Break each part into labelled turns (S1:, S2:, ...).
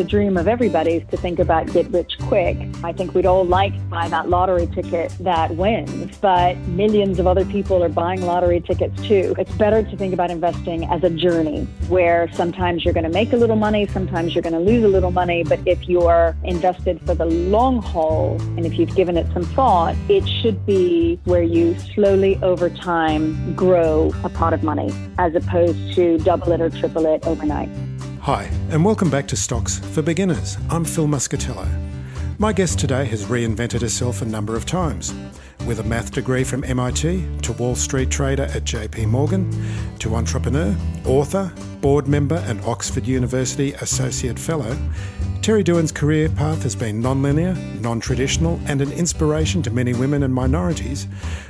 S1: A dream of everybody's to think about get rich quick. I think we'd all like to buy that lottery ticket that wins, but millions of other people are buying lottery tickets too. It's better to think about investing as a journey where sometimes you're going to make a little money, sometimes you're going to lose a little money, but if you are invested for the long haul and if you've given it some thought, it should be where you slowly over time grow a pot of money as opposed to double it or triple it overnight.
S2: Hi, and welcome back to Stocks for Beginners. I'm Phil Muscatello. My guest today has reinvented herself a number of times. With a math degree from MIT, to Wall Street trader at JP Morgan, to entrepreneur, author, board member, and Oxford University Associate Fellow, Terri Duhon's career path has been non-linear, non-traditional, and an inspiration to many women and minorities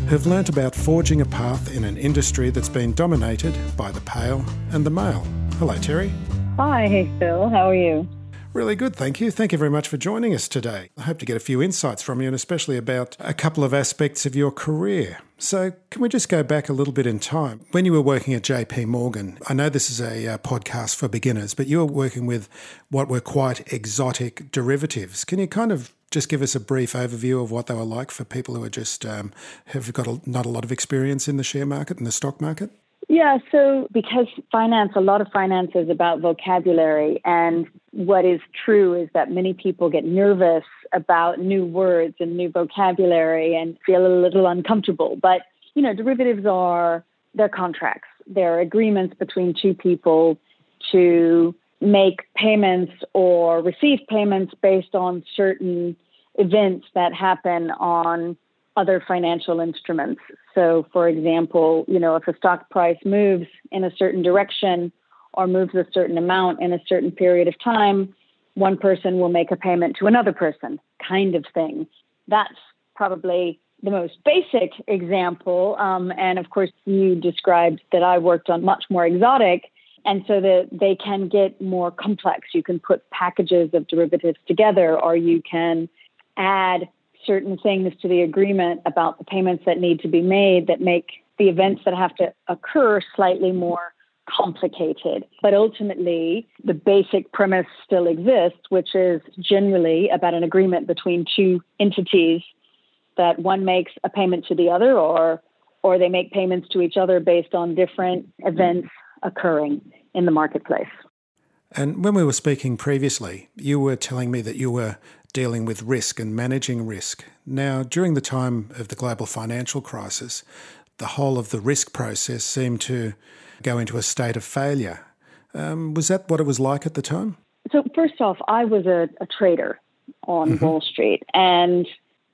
S2: who've learnt about forging a path in an industry that's been dominated by the pale and the male. Hello, Terry.
S1: Hi, Phil, how are you?
S2: Really good, thank you. Thank you very much for joining us today. I hope to get a few insights from you, and especially about a couple of aspects of your career. So, can we just go back a little bit in time? When you were working at JP Morgan, I know this is a uh, podcast for beginners, but you were working with what were quite exotic derivatives. Can you kind of just give us a brief overview of what they were like for people who are just um, have got a, not a lot of experience in the share market and the stock market?
S1: Yeah, so because finance, a lot of finance is about vocabulary. And what is true is that many people get nervous about new words and new vocabulary and feel a little uncomfortable. But, you know, derivatives are, they're contracts, they're agreements between two people to make payments or receive payments based on certain events that happen on other financial instruments. So, for example, you know, if a stock price moves in a certain direction or moves a certain amount in a certain period of time, one person will make a payment to another person, kind of thing. That's probably the most basic example. Um, and of course, you described that I worked on much more exotic. And so that they can get more complex. You can put packages of derivatives together, or you can add certain things to the agreement about the payments that need to be made that make the events that have to occur slightly more complicated. But ultimately, the basic premise still exists, which is generally about an agreement between two entities that one makes a payment to the other or or they make payments to each other based on different events occurring in the marketplace.
S2: And when we were speaking previously, you were telling me that you were dealing with risk and managing risk. Now, during the time of the global financial crisis, the whole of the risk process seemed to go into a state of failure. Um, was that what it was like at the time?
S1: So, first off, I was a, a trader on mm-hmm. Wall Street, and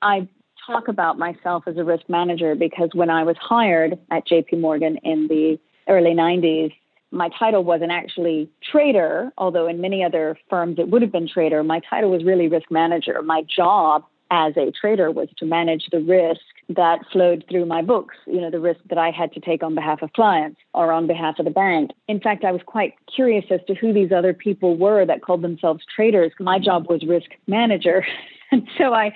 S1: I talk about myself as a risk manager because when I was hired at JP Morgan in the early 90s, my title wasn't actually trader, although in many other firms it would have been trader. My title was really risk manager. My job as a trader was to manage the risk that flowed through my books, you know, the risk that I had to take on behalf of clients or on behalf of the bank. In fact, I was quite curious as to who these other people were that called themselves traders. My job was risk manager. and so I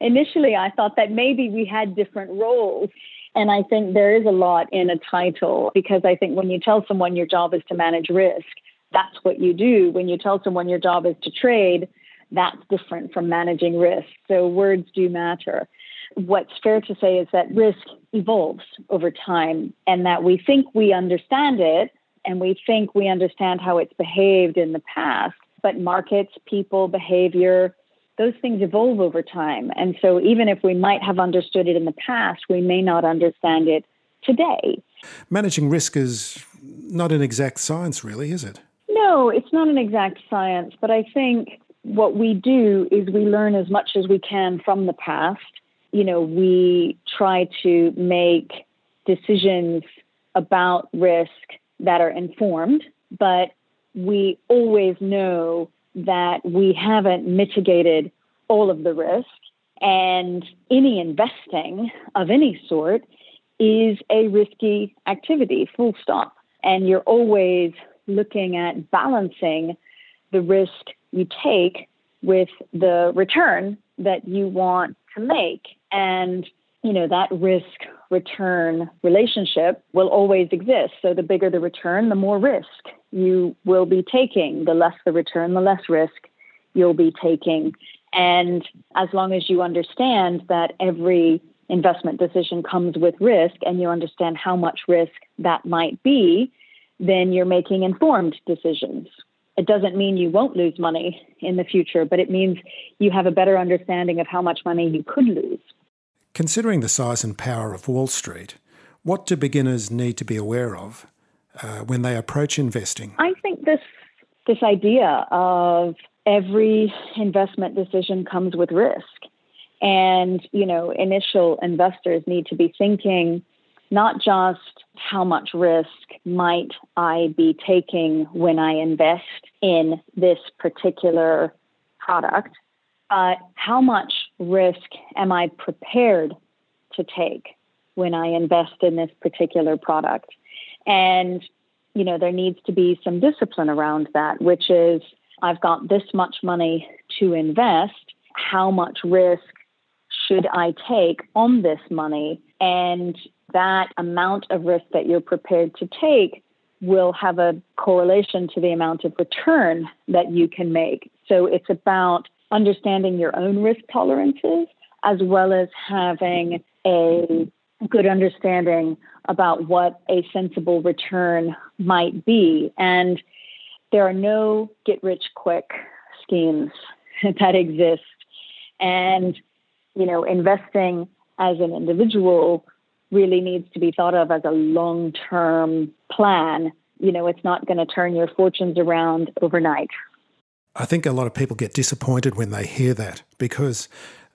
S1: initially I thought that maybe we had different roles. And I think there is a lot in a title because I think when you tell someone your job is to manage risk, that's what you do. When you tell someone your job is to trade, that's different from managing risk. So words do matter. What's fair to say is that risk evolves over time and that we think we understand it and we think we understand how it's behaved in the past, but markets, people, behavior, those things evolve over time. And so even if we might have understood it in the past, we may not understand it today.
S2: Managing risk is not an exact science, really, is it?
S1: No, it's not an exact science, but I think what we do is we learn as much as we can from the past. You know, we try to make decisions about risk that are informed, but we always know that we haven't mitigated all of the risk. And any investing of any sort is a risky activity, full stop. And you're always looking at balancing the risk you take with the return that you want to make. And, you know, that risk return relationship will always exist. So the bigger the return, the more risk you will be taking. The less the return, the less risk you'll be taking. And as long as you understand that every investment decision comes with risk and you understand how much risk that might be, then you're making informed decisions. It doesn't mean you won't lose money in the future, but it means you have a better understanding of how much money you could lose.
S2: Considering the size and power of Wall Street, what do beginners need to be aware of uh, when they approach investing?
S1: I think this this idea of every investment decision comes with risk. And, you know, initial investors need to be thinking not just how much risk might I be taking when I invest in this particular product, but how much risk am I prepared to take when I invest in this particular product? And, you know, there needs to be some discipline around that, which is I've got this much money to invest. How much risk should I take on this money? And that amount of risk that you're prepared to take will have a correlation to the amount of return that you can make. So it's about understanding your own risk tolerances as well as having a good understanding about what a sensible return might be. And there are no get rich quick schemes that exist. And, you know, investing as an individual really needs to be thought of as a long term plan. You know, it's not going to turn your fortunes around overnight.
S2: I think a lot of people get disappointed when they hear that because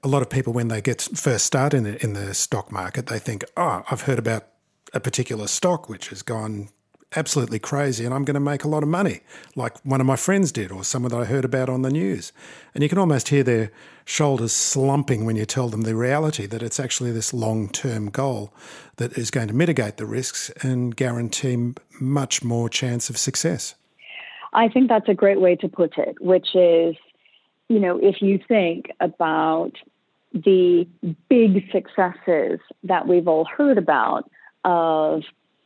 S2: a lot of people, when they get first started in, in the stock market, they think, oh, I've heard about a particular stock which has gone absolutely crazy and I'm going to make a lot of money, like one of my friends did or someone that I heard about on the news. And you can almost hear their shoulders slumping when you tell them the reality that it's actually this long term goal that is going to mitigate the risks and guarantee much more chance of success.
S1: I think that's a great way to put it, which is, you know, if you think about the big successes that we've all heard about of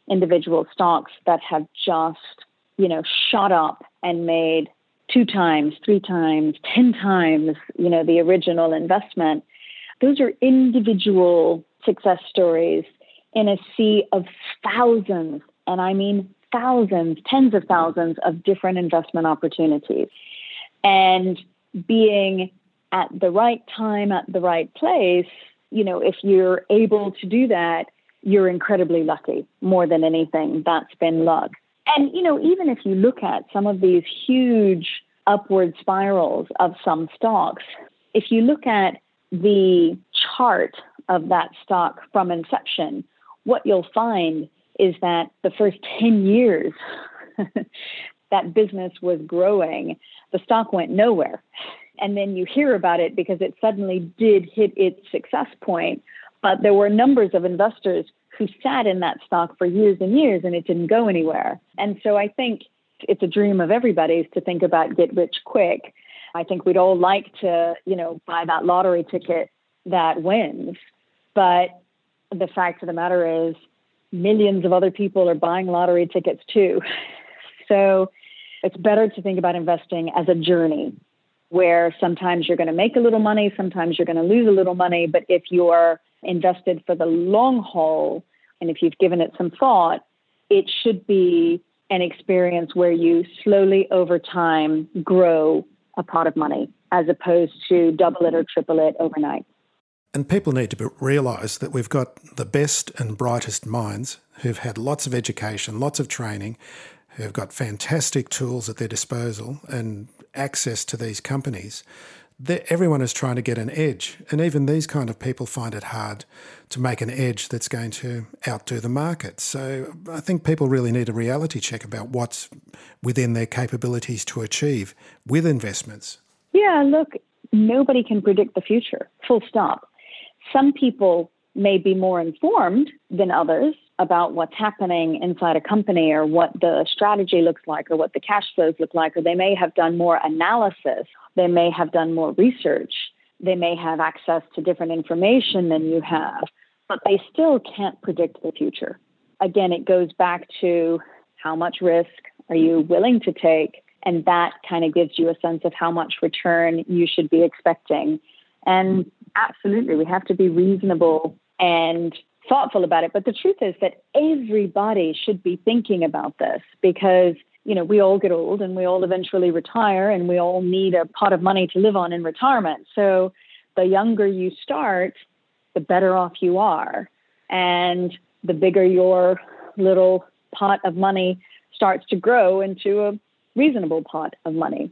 S1: individual stocks that have just, you know, shot up and made two times, three times, 10 times, you know, the original investment. Those are individual success stories in a sea of thousands, and I mean thousands, tens of thousands of different investment opportunities. And being at the right time, at the right place, you know, if you're able to do that, you're incredibly lucky more than anything. That's been luck. And, you know, even if you look at some of these huge upward spirals of some stocks, if you look at the chart of that stock from inception, what you'll find is that the first 10 years that business was growing, the stock went nowhere. And then you hear about it because it suddenly did hit its success point. But there were numbers of investors who sat in that stock for years and years and it didn't go anywhere. And so I think it's a dream of everybody's to think about get rich quick. I think we'd all like to, you know, buy that lottery ticket that wins. But the fact of the matter is, millions of other people are buying lottery tickets too. So it's better to think about investing as a journey where sometimes you're going to make a little money, sometimes you're going to lose a little money. But if you're invested for the long haul, and if you've given it some thought, it should be an experience where you slowly over time grow a pot of money as opposed to double it or triple it overnight.
S2: And people need to realise that we've got the best and brightest minds who've had lots of education, lots of training, who've got fantastic tools at their disposal and access to these companies everyone is trying to get an edge. And even these kind of people find it hard to make an edge that's going to outdo the market. So I think people really need a reality check about what's within their capabilities to achieve with investments.
S1: Yeah, look, nobody can predict the future, full stop. Some people may be more informed than others about what's happening inside a company or what the strategy looks like or what the cash flows look like, or they may have done more analysis, they may have done more research, they may have access to different information than you have, but they still can't predict the future. Again, it goes back to how much risk are you willing to take? And that kind of gives you a sense of how much return you should be expecting. And absolutely, we have to be reasonable and thoughtful about it. But the truth is that everybody should be thinking about this because, you know, we all get old and we all eventually retire and we all need a pot of money to live on in retirement. So the younger you start, the better off you are. And the bigger your little pot of money starts to grow into a reasonable pot of money.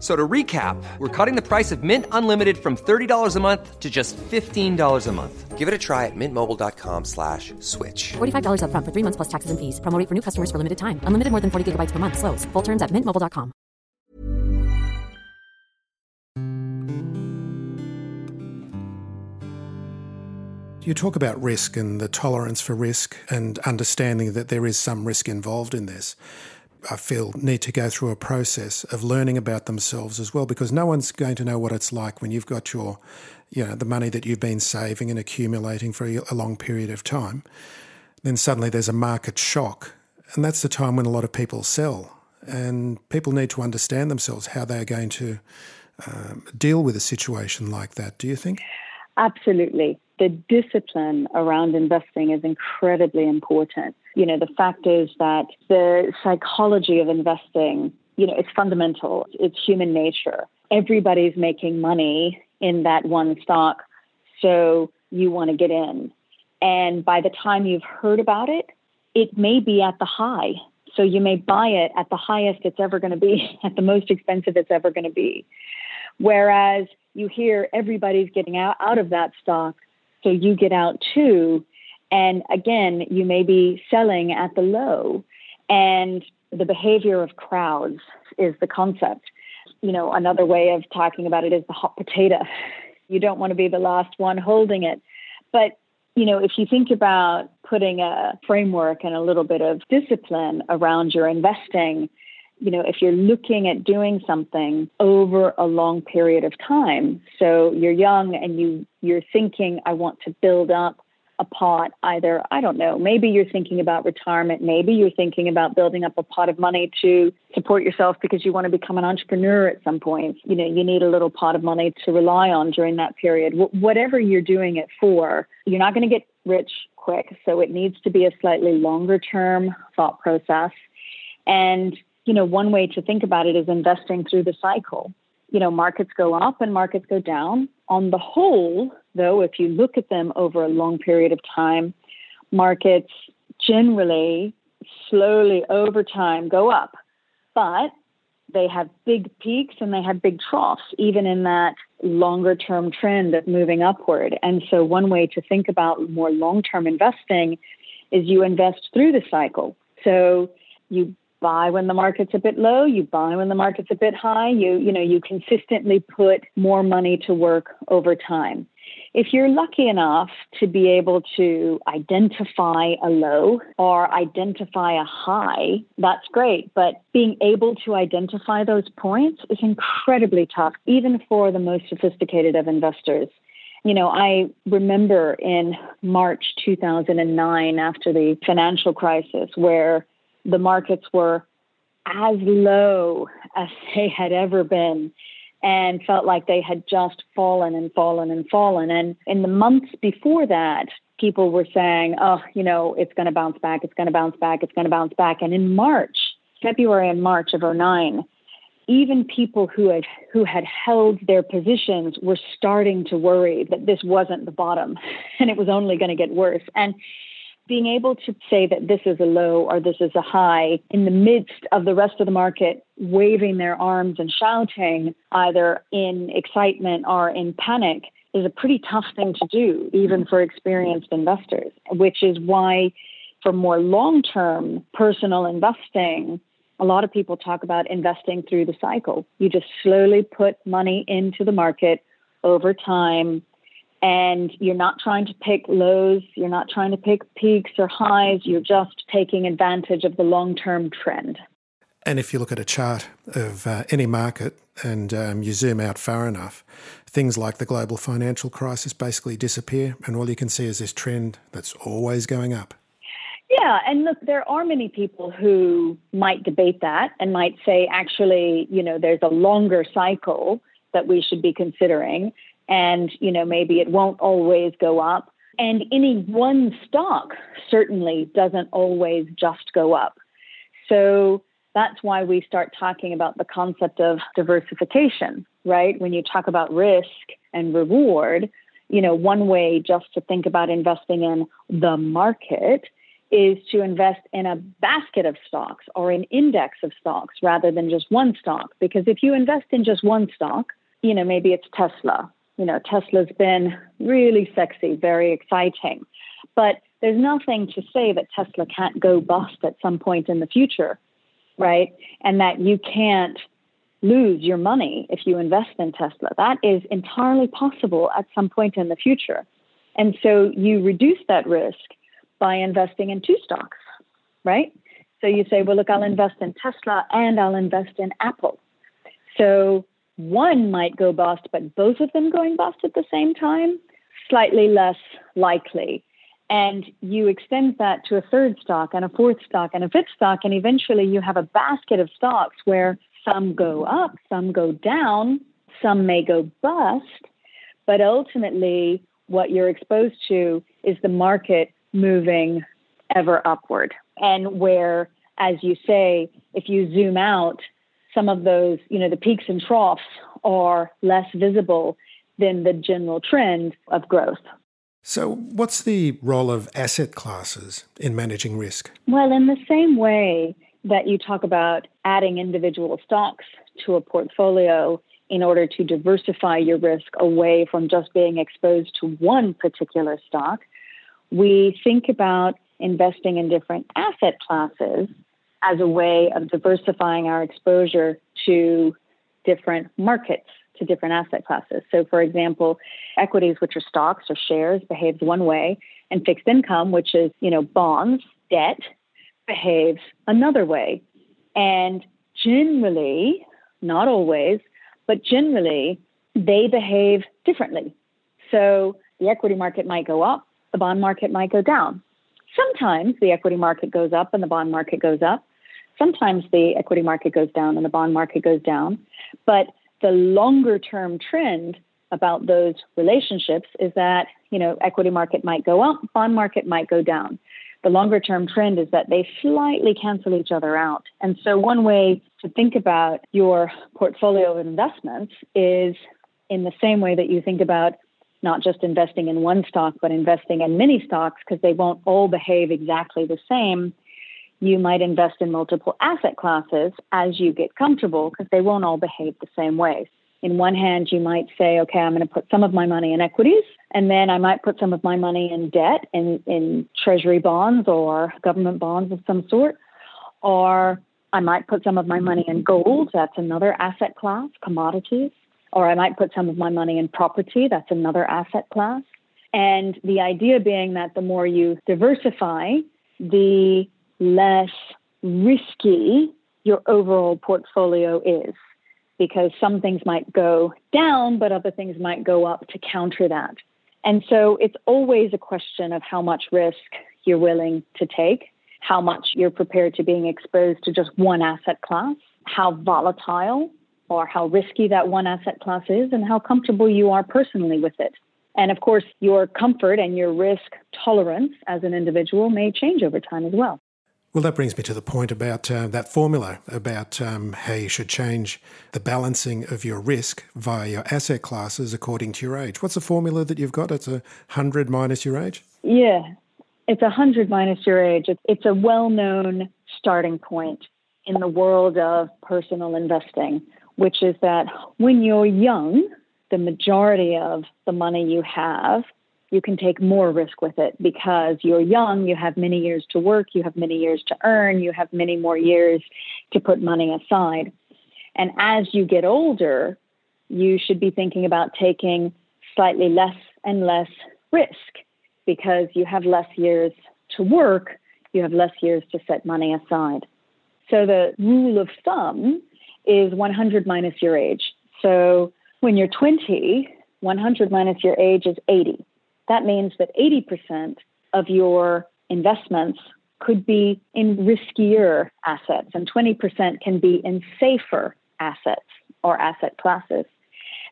S3: So to recap, we're cutting the price of Mint Unlimited from $30 a month to just $15 a month. Give it a try at mintmobile.com slash switch.
S4: $45 up front for three months plus taxes and fees. Promoting for new customers for limited time. Unlimited more than 40 gigabytes per month. Slows. Full terms at mintmobile.com.
S2: You talk about risk and the tolerance for risk and understanding that there is some risk involved in this. I feel need to go through a process of learning about themselves as well because no one's going to know what it's like when you've got your you know the money that you've been saving and accumulating for a long period of time. Then suddenly there's a market shock and that's the time when a lot of people sell. And people need to understand themselves how they're going to um, deal with a situation like that do you think?
S1: Absolutely the discipline around investing is incredibly important. You know, the fact is that the psychology of investing, you know, it's fundamental. It's human nature. Everybody's making money in that one stock, so you want to get in. And by the time you've heard about it, it may be at the high. So you may buy it at the highest it's ever going to be, at the most expensive it's ever going to be. Whereas you hear everybody's getting out, out of that stock so you get out too. And again, you may be selling at the low. And the behavior of crowds is the concept. You know, another way of talking about it is the hot potato. You don't want to be the last one holding it. But, you know, if you think about putting a framework and a little bit of discipline around your investing, you know, if you're looking at doing something over a long period of time, so you're young and you you're thinking, I want to build up a pot either i don't know maybe you're thinking about retirement maybe you're thinking about building up a pot of money to support yourself because you want to become an entrepreneur at some point. You know you need a little pot of money to rely on during that period. Wh- whatever you're doing it for you're not going to get rich quick so it needs to be a slightly longer term thought process. And you know, one way to think about it is investing through the cycle. You know, markets go up and markets go down. On the whole, though, if you look at them over a long period of time, markets generally, slowly over time, go up. But they have big peaks and they have big troughs, even in that longer term trend of moving upward. And so, one way to think about more long term investing is you invest through the cycle. So, you buy when the market's a bit low, you buy when the market's a bit high, you you know, you consistently put more money to work over time. If you're lucky enough to be able to identify a low or identify a high, that's great. But being able to identify those points is incredibly tough, even for the most sophisticated of investors. You know, I remember in March 2009, after the financial crisis, where the markets were as low as they had ever been and felt like they had just fallen and fallen and fallen. And in the months before that, people were saying, oh, you know, it's going to bounce back, it's going to bounce back, it's going to bounce back. And in March, February and March of 09, even people who had who had held their positions were starting to worry that this wasn't the bottom and it was only going to get worse. And being able to say that this is a low or this is a high in the midst of the rest of the market waving their arms and shouting either in excitement or in panic is a pretty tough thing to do, even for experienced investors, which is why for more long term personal investing, a lot of people talk about investing through the cycle. You just slowly put money into the market over time and you're not trying to pick lows, you're not trying to pick peaks or highs, you're just taking advantage of the long term trend.
S2: And if you look at a chart of uh, any market and um, you zoom out far enough, things like the global financial crisis basically disappear, and all you can see is this trend that's always going up.
S1: Yeah, and look, there are many people who might debate that and might say, actually, you know, there's a longer cycle that we should be considering and you know maybe it won't always go up. And any one stock certainly doesn't always just go up. So that's why we start talking about the concept of diversification right? When you talk about risk and reward you know one way just to think about investing in the market is to invest in a basket of stocks or an index of stocks rather than just one stock. Because if you invest in just one stock you know maybe it's tesla you know, Tesla's been really sexy, very exciting. But there's nothing to say that Tesla can't go bust at some point in the future, right? And that you can't lose your money if you invest in Tesla. That is entirely possible at some point in the future. And so you reduce that risk by investing in two stocks, right? So you say, well, look, I'll invest in Tesla and I'll invest in Apple. So one might go bust, but both of them going bust at the same time, slightly less likely. And you extend that to a third stock and a fourth stock and a fifth stock, and eventually you have a basket of stocks where some go up, some go down, some may go bust, but ultimately what you're exposed to is the market moving ever upward. And where, as you say, if you zoom out, some of those, you know, the peaks and troughs are less visible than the general trend of growth.
S2: So, what's the role of asset classes in managing risk?
S1: Well, in the same way that you talk about adding individual stocks to a portfolio in order to diversify your risk away from just being exposed to one particular stock, we think about investing in different asset classes as a way of diversifying our exposure to different markets, to different asset classes. So, for example, equities, which are stocks or shares, behaves one way, and fixed income, which is you know bonds, debt, behaves another way. And generally, not always, but generally, they behave differently. So the equity market might go up, the bond market might go down. Sometimes the equity market goes up and the bond market goes up. Sometimes the equity market goes down and the bond market goes down. But the longer term trend about those relationships is that, you know, equity market might go up, bond market might go down. The longer term trend is that they slightly cancel each other out. And so one way to think about your portfolio of investments is in the same way that you think about not just investing in one stock, but investing in many stocks because they won't all behave exactly the same you might invest in multiple asset classes as you get comfortable because they won't all behave the same way. In one hand, you might say, okay, I'm going to put some of my money in equities, and then I might put some of my money in debt, in, in treasury bonds or government bonds of some sort, or I might put some of my money in gold, that's another asset class, commodities, or I might put some of my money in property, that's another asset class. And the idea being that the more you diversify, the less risky your overall portfolio is because some things might go down, but other things might go up to counter that. And so it's always a question of how much risk you're willing to take, how much you're prepared to being exposed to just one asset class, how volatile or how risky that one asset class is, and how comfortable you are personally with it. And of course, your comfort and your risk tolerance as an individual may change over time as well.
S2: Well, that brings me to the point about uh, that formula about um, how you should change the balancing of your risk via your asset classes according to your age. What's the formula that you've got? It's a 100 minus your age?
S1: Yeah, it's a 100 minus your age. It's a well known starting point in the world of personal investing, which is that when you're young, the majority of the money you have you can take more risk with it because you're young, you have many years to work, you have many years to earn, you have many more years to put money aside. And as you get older, you should be thinking about taking slightly less and less risk because you have less years to work, you have less years to set money aside. So the rule of thumb is 100 minus your age. So when you're 20, 100 minus your age is 80 that means that 80% of your investments could be in riskier assets and 20% can be in safer assets or asset classes.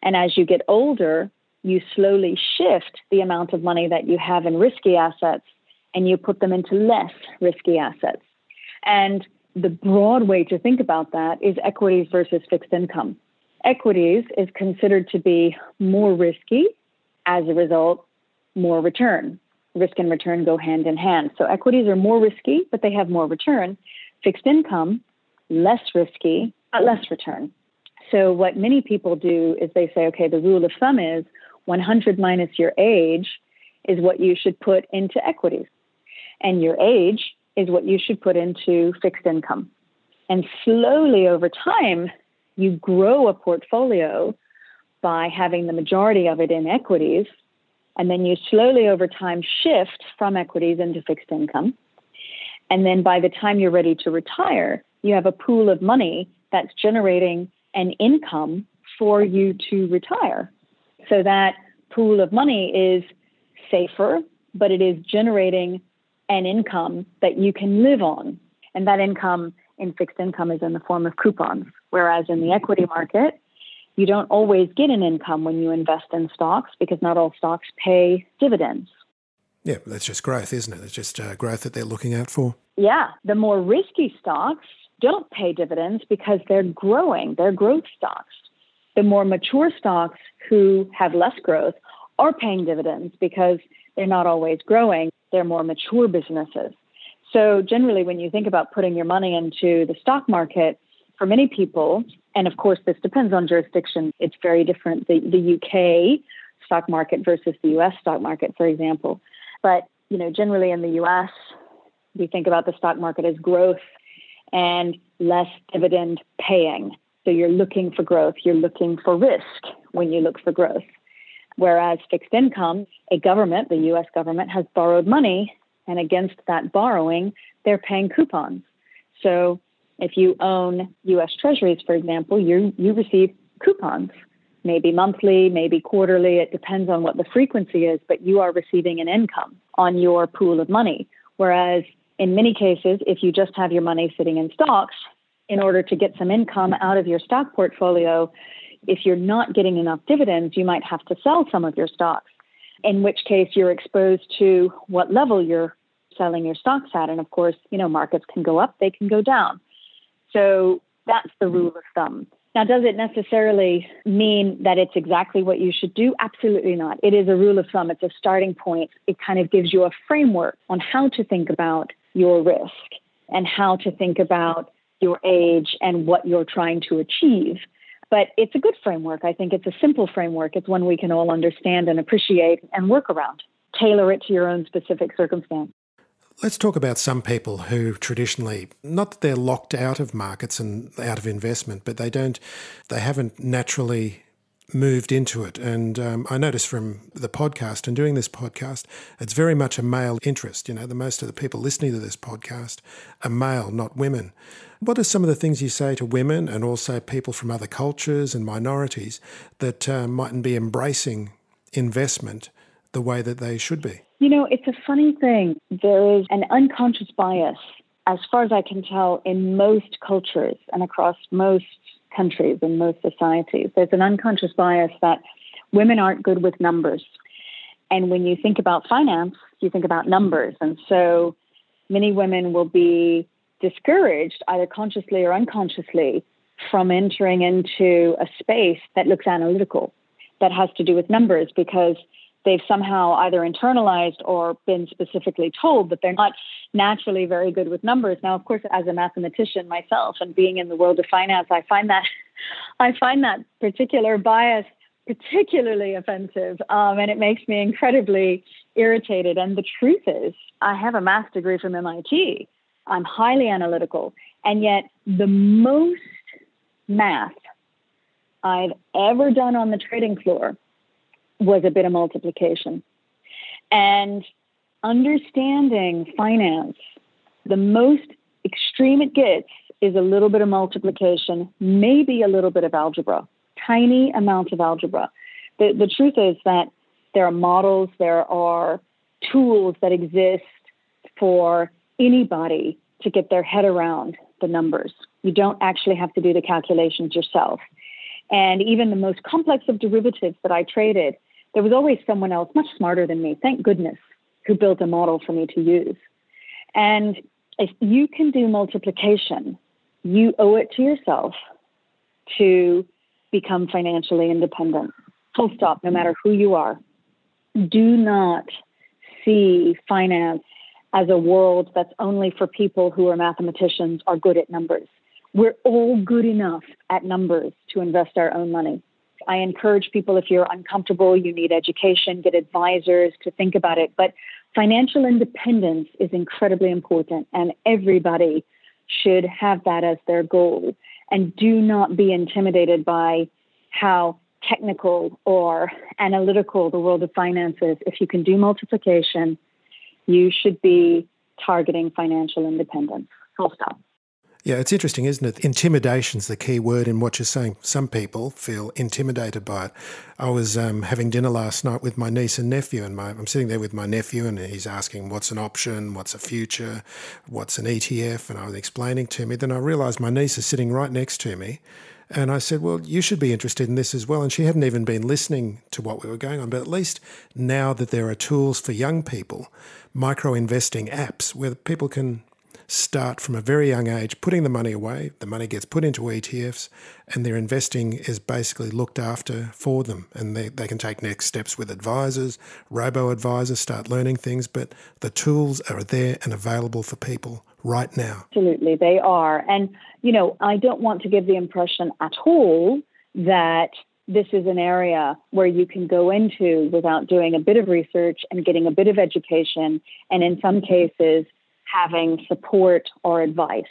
S1: And as you get older, you slowly shift the amount of money that you have in risky assets and you put them into less risky assets. And the broad way to think about that is equities versus fixed income. Equities is considered to be more risky. As a result, more return. Risk and return go hand in hand. So equities are more risky, but they have more return. Fixed income, less risky, but less return. So what many people do is they say, okay, the rule of thumb is 100 minus your age is what you should put into equities. And your age is what you should put into fixed income. And slowly over time, you grow a portfolio by having the majority of it in equities and then you slowly over time shift from equities into fixed income. And then by the time you're ready to retire, you have a pool of money that's generating an income for you to retire. So that pool of money is safer, but it is generating an income that you can live on. And that income in fixed income is in the form of coupons. Whereas in the equity market, you don't always get an income when you invest in stocks because not all stocks pay dividends.
S2: Yeah, that's just growth, isn't it? It's just uh, growth that they're looking out for.
S1: Yeah, the more risky stocks don't pay dividends because they're growing, they're growth stocks. The more mature stocks who have less growth are paying dividends because they're not always growing, they're more mature businesses. So, generally, when you think about putting your money into the stock market, for many people, and of course, this depends on jurisdiction. It's very different. The, the UK stock market versus the US stock market, for example. But, you know, generally in the US, we think about the stock market as growth and less dividend paying. So you're looking for growth, you're looking for risk when you look for growth. Whereas fixed income, a government, the US government, has borrowed money, and against that borrowing, they're paying coupons. So if you own U.S. Treasuries, for example, you you receive coupons, maybe monthly, maybe quarterly. It depends on what the frequency is, but you are receiving an income on your pool of money. Whereas in many cases, if you just have your money sitting in stocks, in order to get some income out of your stock portfolio, if you're not getting enough dividends, you might have to sell some of your stocks. In which case, you're exposed to what level you're selling your stocks at. And of course, you know, markets can go up, they can go down. So that's the rule of thumb. Now, does it necessarily mean that it's exactly what you should do? Absolutely not. It is a rule of thumb, it's a starting point. It kind of gives you a framework on how to think about your risk and how to think about your age and what you're trying to achieve. But it's a good framework. I think it's a simple framework. It's one we can all understand and appreciate and work around. Tailor it to your own specific circumstance.
S2: Let's talk about some people who traditionally, not that they're locked out of markets and out of investment, but they don't, they haven't naturally moved into it. And um, I notice from the podcast and doing this podcast, it's very much a male interest. You know, the most of the people listening to this podcast are male, not women. What are some of the things you say to women and also people from other cultures and minorities that uh, mightn't be embracing investment the way that they should be?
S1: You know, it's a funny thing. There is an unconscious bias, as far as I can tell, in most cultures and across most countries and most societies. There's an unconscious bias that women aren't good with numbers. And when you think about finance, you think about numbers. And so many women will be discouraged, either consciously or unconsciously, from entering into a space that looks analytical, that has to do with numbers, because they've somehow either internalized or been specifically told that they're not naturally very good with numbers. Now, of course, as a mathematician myself and being in the world of finance, I find that I find that particular bias particularly offensive, um, and it makes me incredibly irritated. And the truth is, I have a math degree from MIT. I'm highly analytical, and yet the most math I've ever done on the trading floor was a bit of multiplication. And understanding finance, the most extreme it gets is a little bit of multiplication, maybe a little bit of algebra, tiny amounts of algebra. The, the truth is that there are models, there are tools that exist for anybody to get their head around the numbers. You don't actually have to do the calculations yourself. And even the most complex of derivatives that I traded, there was always someone else much smarter than me, thank goodness, who built a model for me to use. And if you can do multiplication, you owe it to yourself to become financially independent. Full stop, no matter who you are. Do not see finance as a world that's only for people who are mathematicians or good at numbers. We're all good enough at numbers to invest our own money. I encourage people if you're uncomfortable, you need education, get advisors to think about it. But financial independence is incredibly important, and everybody should have that as their goal. And do not be intimidated by how technical or analytical the world of finance is. If you can do multiplication, you should be targeting financial independence. Full stop.
S2: Yeah, it's interesting, isn't it? Intimidation's the key word in what you're saying. Some people feel intimidated by it. I was um, having dinner last night with my niece and nephew, and my, I'm sitting there with my nephew, and he's asking, "What's an option? What's a future? What's an ETF?" And I was explaining to me. Then I realised my niece is sitting right next to me, and I said, Well, you should be interested in this as well. And she hadn't even been listening to what we were going on. But at least now that there are tools for young people, micro investing apps where people can start from a very young age putting the money away. The money gets put into ETFs, and their investing is basically looked after for them. And they, they can take next steps with advisors, robo advisors, start learning things. But the tools are there and available for people right now.
S1: Absolutely, they are. And, you know, I don't want to give the impression at all that this is an area where you can go into without doing a bit of research and getting a bit of education, and in some cases, having support or advice.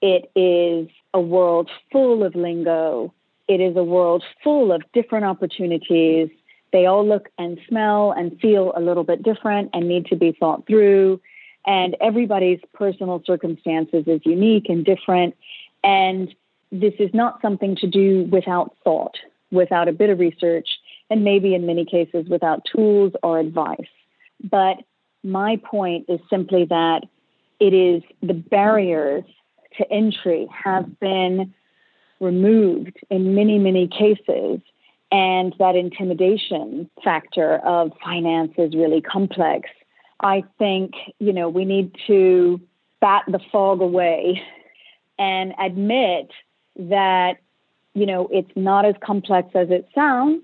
S1: It is a world full of lingo. It is a world full of different opportunities. They all look and smell and feel a little bit different and need to be thought through. And everybody's personal circumstances is unique and different. And this is not something to do without thought, without a bit of research, and maybe in many cases without tools or advice. But my point is simply that it is the barriers to entry have been removed in many, many cases. And that intimidation factor of finance is really complex. I think, you know, we need to bat the fog away and admit that, you know, it's not as complex as it sounds.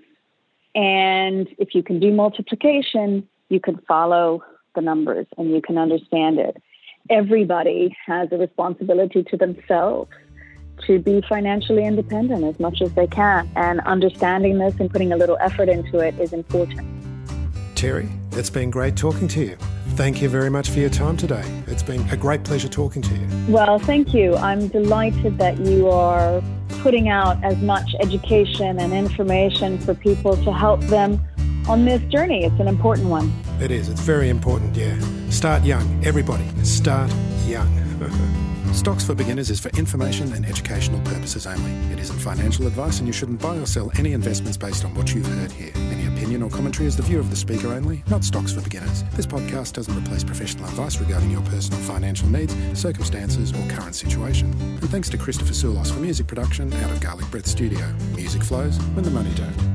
S1: And if you can do multiplication, you can follow the numbers and you can understand it everybody has a responsibility to themselves to be financially independent as much as they can. And understanding this and putting a little effort into it is important.
S2: Terri, it's been great talking to you. Thank you very much for your time today. It's been a great pleasure talking to you.
S1: Well, thank you. I'm delighted that you are putting out as much education and information for people to help them on this journey. It's an important one.
S2: It is. It's very important, yeah. Start young. Everybody, start young. Stocks for Beginners is for information and educational purposes only. It isn't financial advice, and you shouldn't buy or sell any investments based on what you've heard here. Any opinion or commentary is the view of the speaker only, not Stocks for Beginners. This podcast doesn't replace professional advice regarding your personal financial needs, circumstances, or current situation. And thanks to Christopher Soulos for music production out of Garlic Breath Studio. Music flows when the money don't.